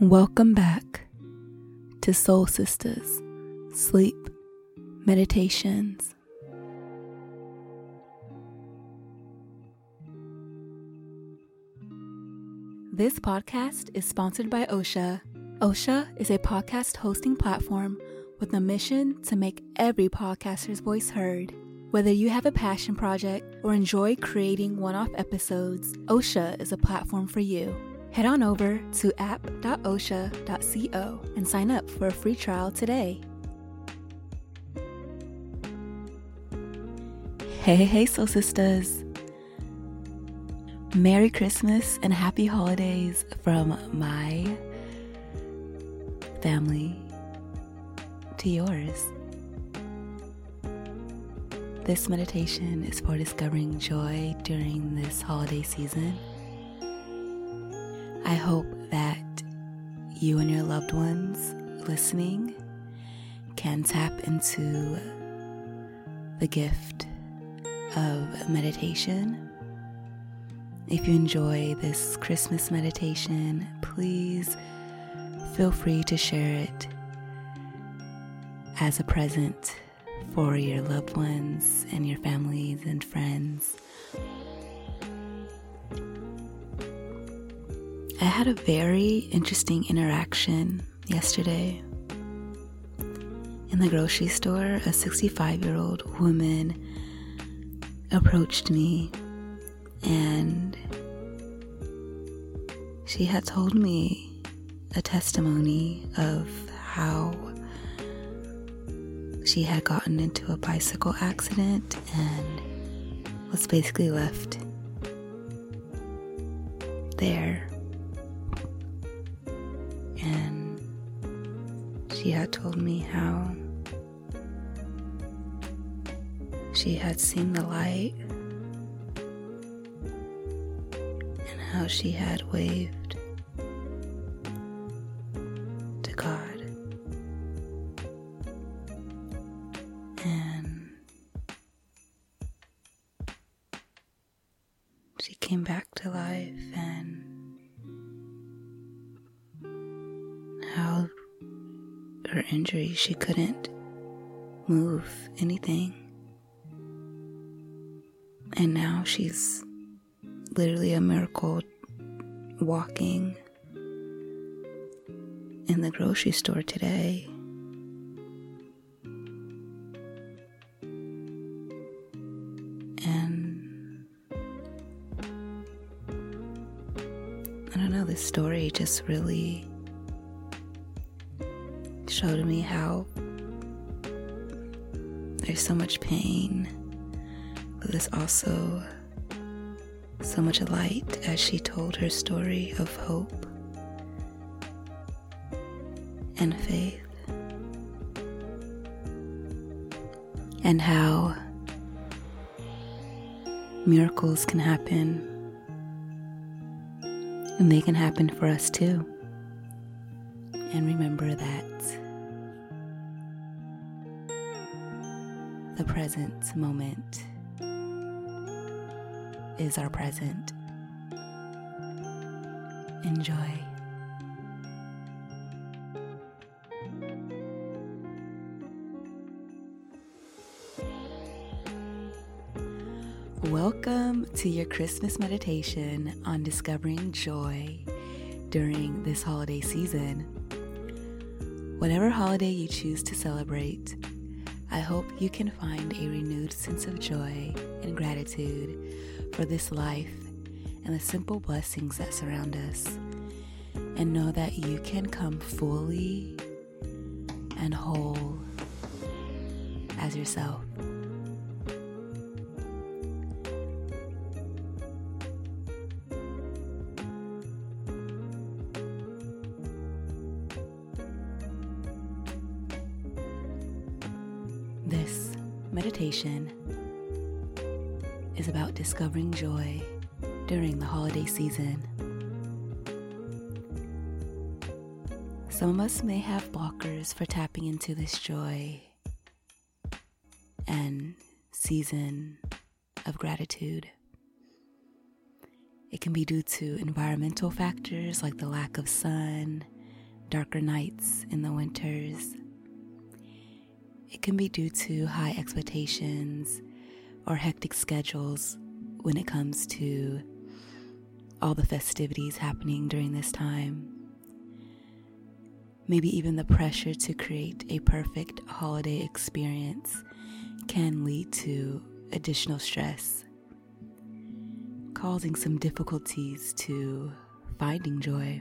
Welcome back to Soul Sistas Sleep Meditations. This podcast is sponsored by Ausha. Ausha is a podcast hosting platform with a mission to make every podcaster's voice heard. Whether you have a passion project or enjoy creating one off episodes, Ausha is a platform for you. Head on over to app.ausha.co and sign up for a free trial today. Hey, hey, Soul Sisters! Merry Christmas and Happy Holidays from my family to yours. This meditation is for discovering joy during this holiday season I hope that you and your loved ones listening can tap into the gift of meditation. If you enjoy this Christmas meditation, please feel free to share it as a present for your loved ones and your families and friends. I had a very interesting interaction yesterday. In the grocery store, a 65 year old woman approached me and she had told me a testimony of how she had gotten into a bicycle accident and was basically left there had told me how she had seen the light and how she had waved to God. And she came back to life injury, she couldn't move anything. And now she's literally a miracle walking in the grocery store today. And I don't know, this story just really showed me how there's so much pain, but there's also so much light as she told her story of hope and faith, and how miracles can happen, and they can happen for us too. And remember that the present moment is our present. Enjoy. Welcome to your Christmas meditation on discovering joy during this holiday season. Whatever holiday you choose to celebrate, I hope you can find a renewed sense of joy and gratitude for this life and the simple blessings that surround us, and know that you can come fully and whole as yourself. This meditation is about discovering joy during the holiday season. Some of us may have blockers for tapping into this joy and season of gratitude. It can be due to environmental factors like the lack of sun darker nights in the winters. It can be due to high expectations or hectic schedules when it comes to all the festivities happening during this time. Maybe even the pressure to create a perfect holiday experience can lead to additional stress, causing some difficulties to finding joy.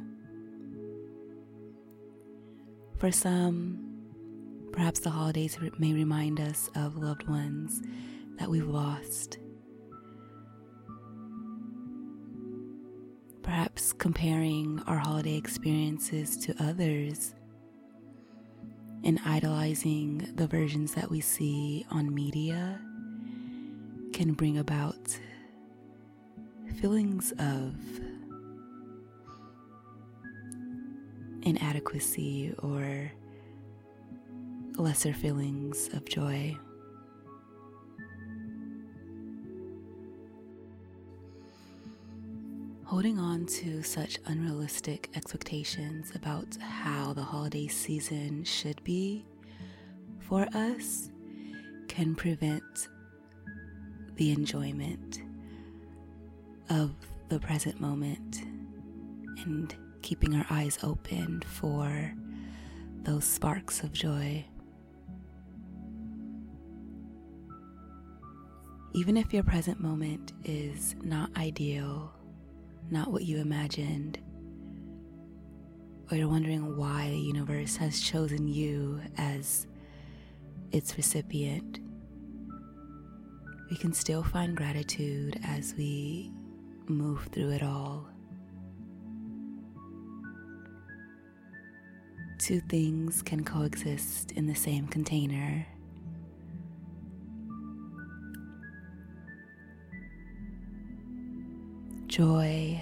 For some, perhaps the holidays may remind us of loved ones that we've lost. Perhaps comparing our holiday experiences to others and idolizing the versions that we see on media can bring about feelings of inadequacy or lesser feelings of joy. Holding on to such unrealistic expectations about how the holiday season should be for us can prevent the enjoyment of the present moment and keeping our eyes open for those sparks of joy. Even if your present moment is not ideal, not what you imagined, or you're wondering why the universe has chosen you as its recipient, we can still find gratitude as we move through it all. Two things can coexist in the same container. Joy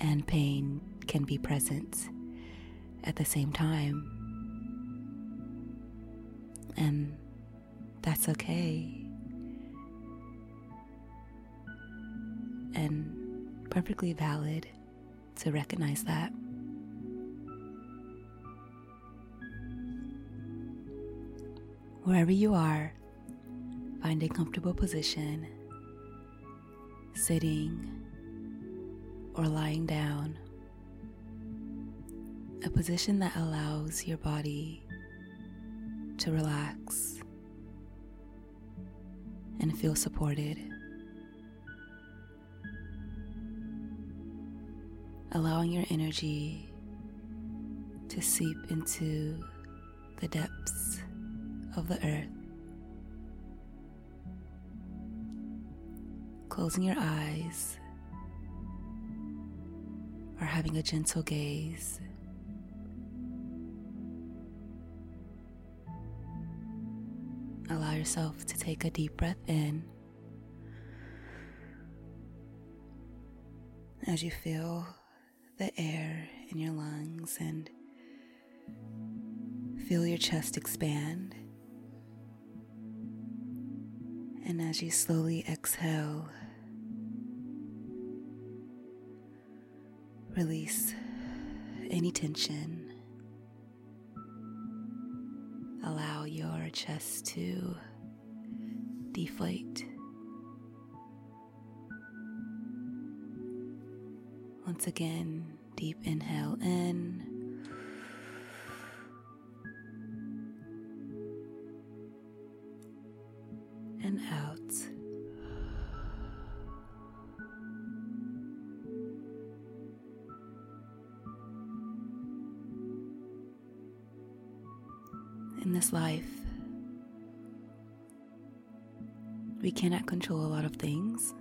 and pain can be present at the same time. And that's okay. And perfectly valid to recognize that. Wherever you are, find a comfortable position, sitting or lying down, a position that allows your body to relax and feel supported. Allowing your energy to seep into the depths of the earth. Closing your eyes or having a gentle gaze. Allow yourself to take a deep breath in as you feel the air in your lungs and feel your chest expand. And as you slowly exhale, release any tension. Allow your chest to deflate. Once again, deep inhale in. and out. Life, we cannot control a lot of things,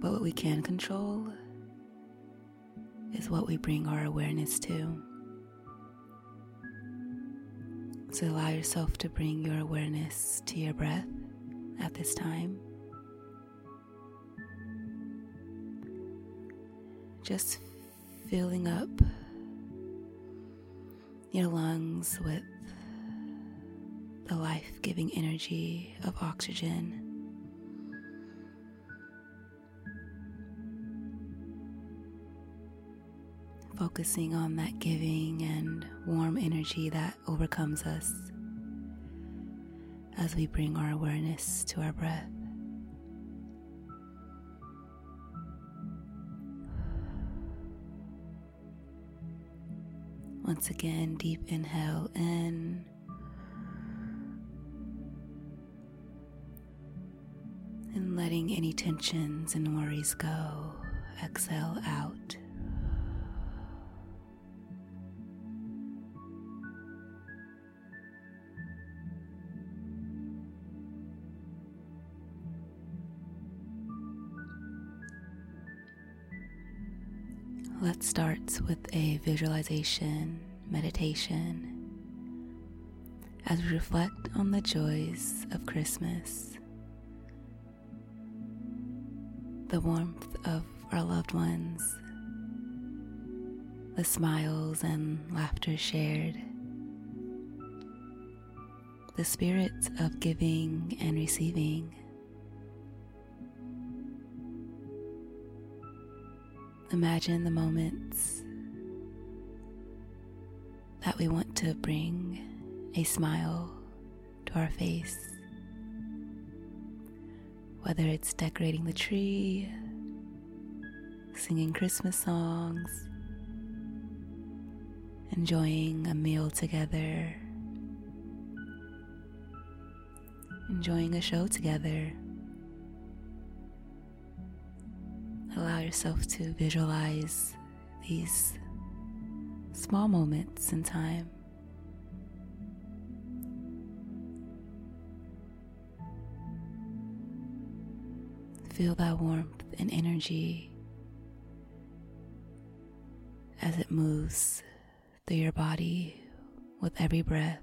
but what we can control is what we bring our awareness to. So allow yourself to bring your awareness to your breath at this time. Just filling up your lungs with the life giving energy of oxygen. focusing on that giving and warm energy that overcomes us as we bring our awareness to our breath. Once again, deep inhale in. And letting any tensions and worries go. Exhale out. Let's start with a visualization meditation as we reflect on the joys of Christmas, the warmth of our loved ones, the smiles and laughter shared, the spirit of giving and receiving. Imagine the moments that we want to bring a smile to our face. Whether it's decorating the tree, singing Christmas songs, enjoying a meal together, enjoying a show together. Yourself to visualize these small moments in time. Feel that warmth and energy as it moves through your body with every breath.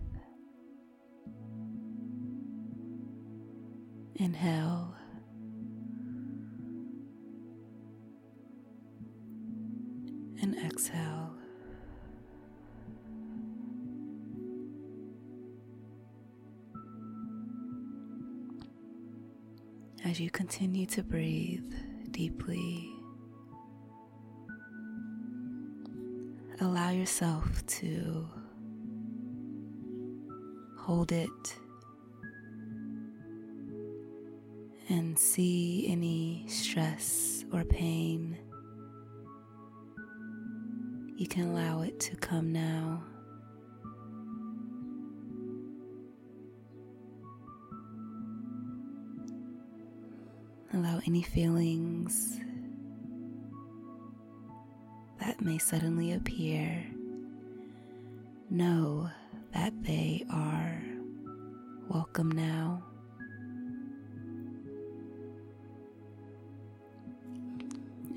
Inhale. And exhale. As you continue to breathe deeply, allow yourself to hold it and see any stress or pain can allow it to come now. Allow any feelings that may suddenly appear. Know that they are welcome now.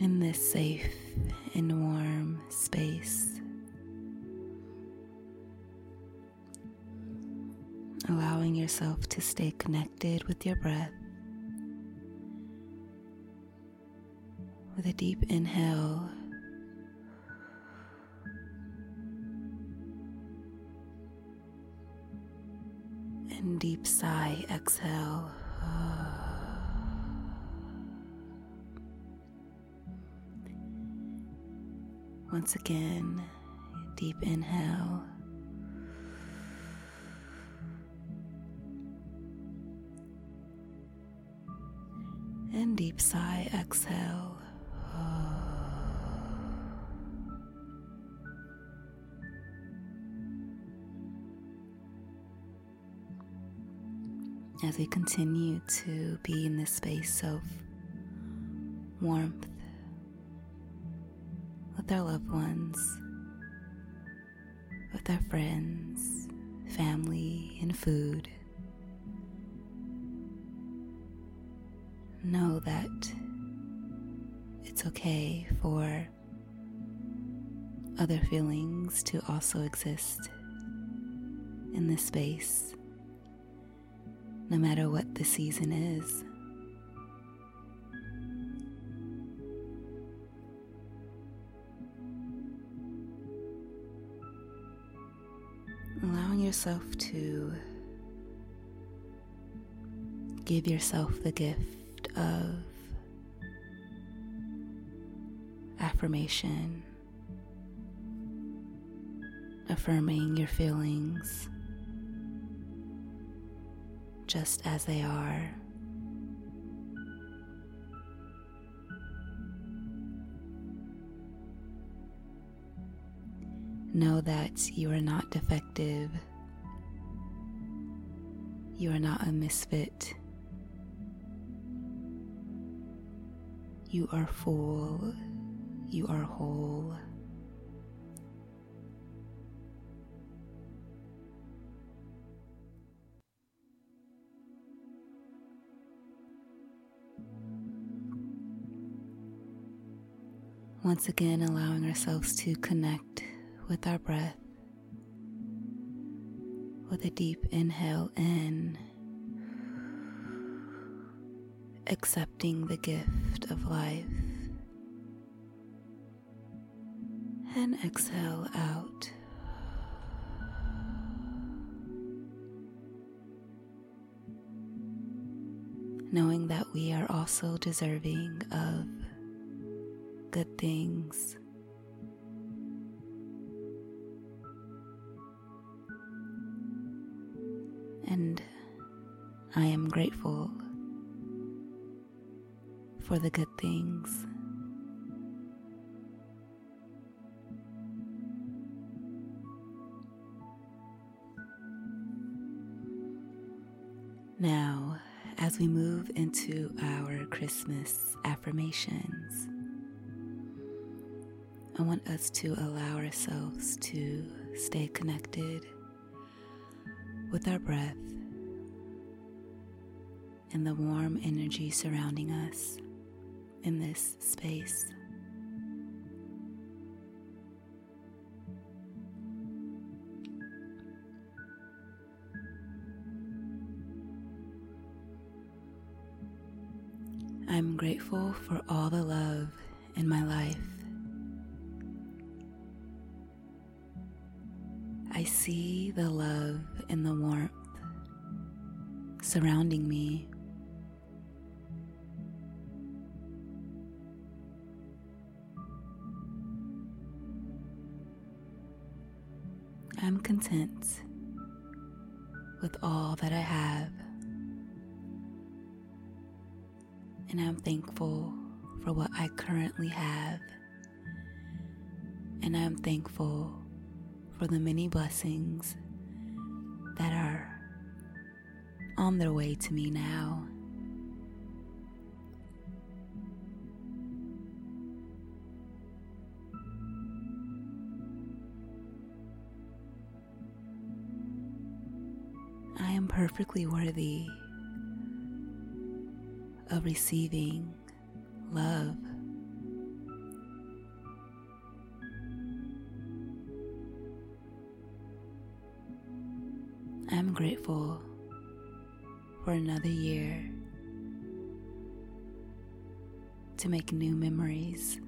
In this safe and warm space. Allowing yourself to stay connected with your breath. With a deep inhale, and deep sigh, exhale. Once again, deep inhale. And deep sigh, exhale. As we continue to be in this space of warmth with our loved ones, with our friends, family, and food. Know that it's okay for other feelings to also exist in this space, no matter what the season is. Yourself to give yourself the gift of affirmation affirming your feelings just as they are. Know that you are not defective. You are not a misfit. You are full. You are whole. Once again, allowing ourselves to connect with our breath with a deep inhale in, accepting the gift of life, and exhale out. Knowing that we are also deserving of good things I am grateful for the good things. Now, as we move into our Christmas affirmations, I want us to allow ourselves to stay connected with our breath and the warm energy surrounding us in this space. I'm grateful for all the love in my life. I see the love and the warmth surrounding me. I'm content with all that I have, and I'm thankful for what I currently have, and I'm thankful for the many blessings that are on their way to me now. Am perfectly worthy of receiving love. I'm grateful for another year to make new memories.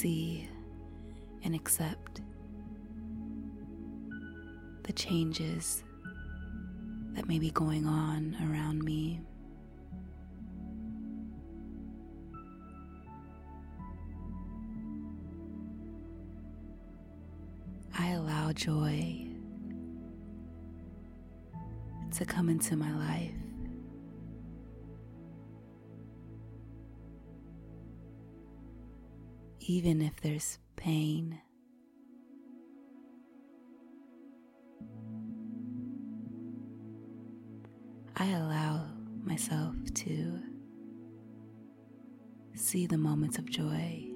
See and accept the changes that may be going on around me. I allow joy to come into my life. Even if there's pain, I allow myself to see the moments of joy.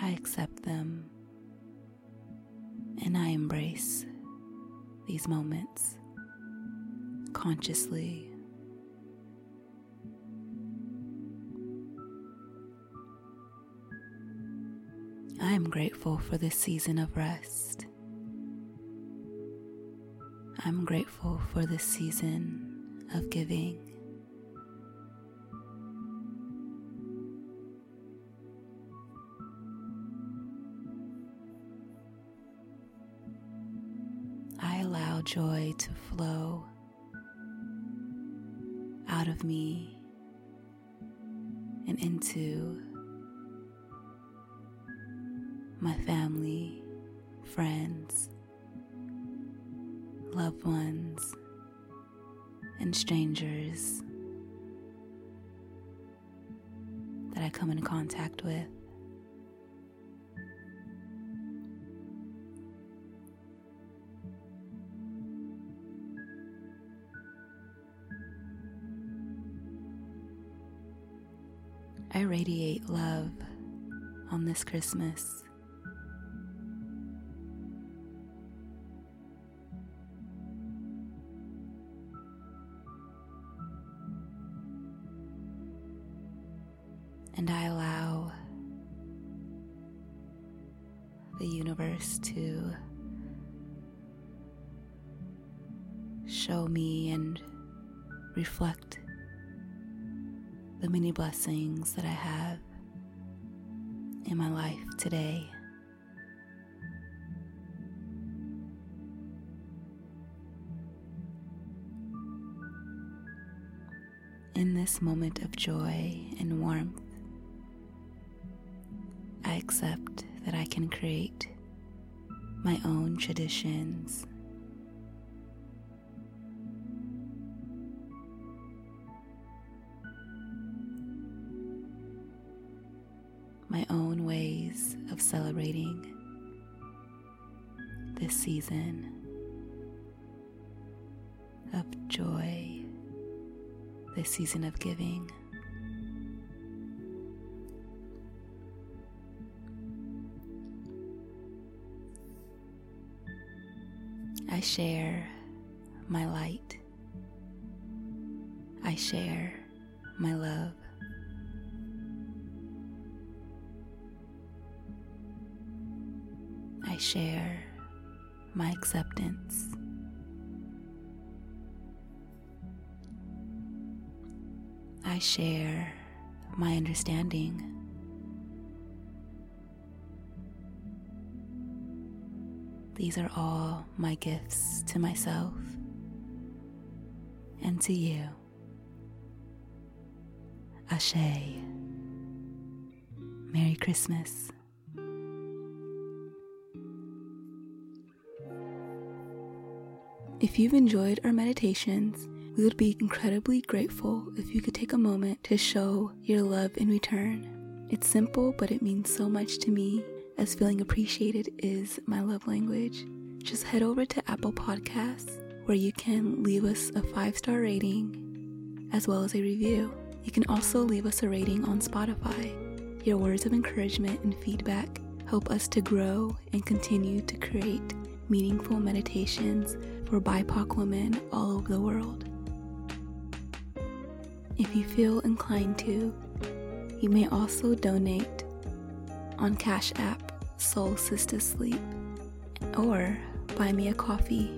I accept them and I embrace these moments consciously. I am grateful for this season of rest. I'm grateful for this season of giving. I allow joy to flow out of me and into my family, friends, loved ones, and strangers that I come in contact with. I radiate love on this Christmas. And I allow the universe to show me and reflect the many blessings that I have in my life today. In this moment of joy and warmth, I accept that I can create my own traditions my own ways of celebrating this season of joy, this season of giving. I share my light. I share my love. Share my acceptance. I share my understanding. These are all my gifts to myself and to you. Ashe. Merry Christmas. If you've enjoyed our meditations, we would be incredibly grateful if you could take a moment to show your love in return. It's simple, but it means so much to me, as feeling appreciated is my love language. Just head over to Apple Podcasts, where you can leave us a five star rating as well as a review. You can also leave us a rating on Spotify. Your words of encouragement and feedback help us to grow and continue to create meaningful meditations for BIPOC women all over the world. If you feel inclined to, you may also donate on Cash App Soul Sister Sleep or buy me a coffee.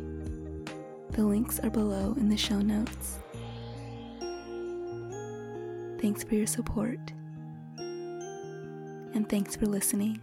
The links are below in the show notes. Thanks for your support, and thanks for listening.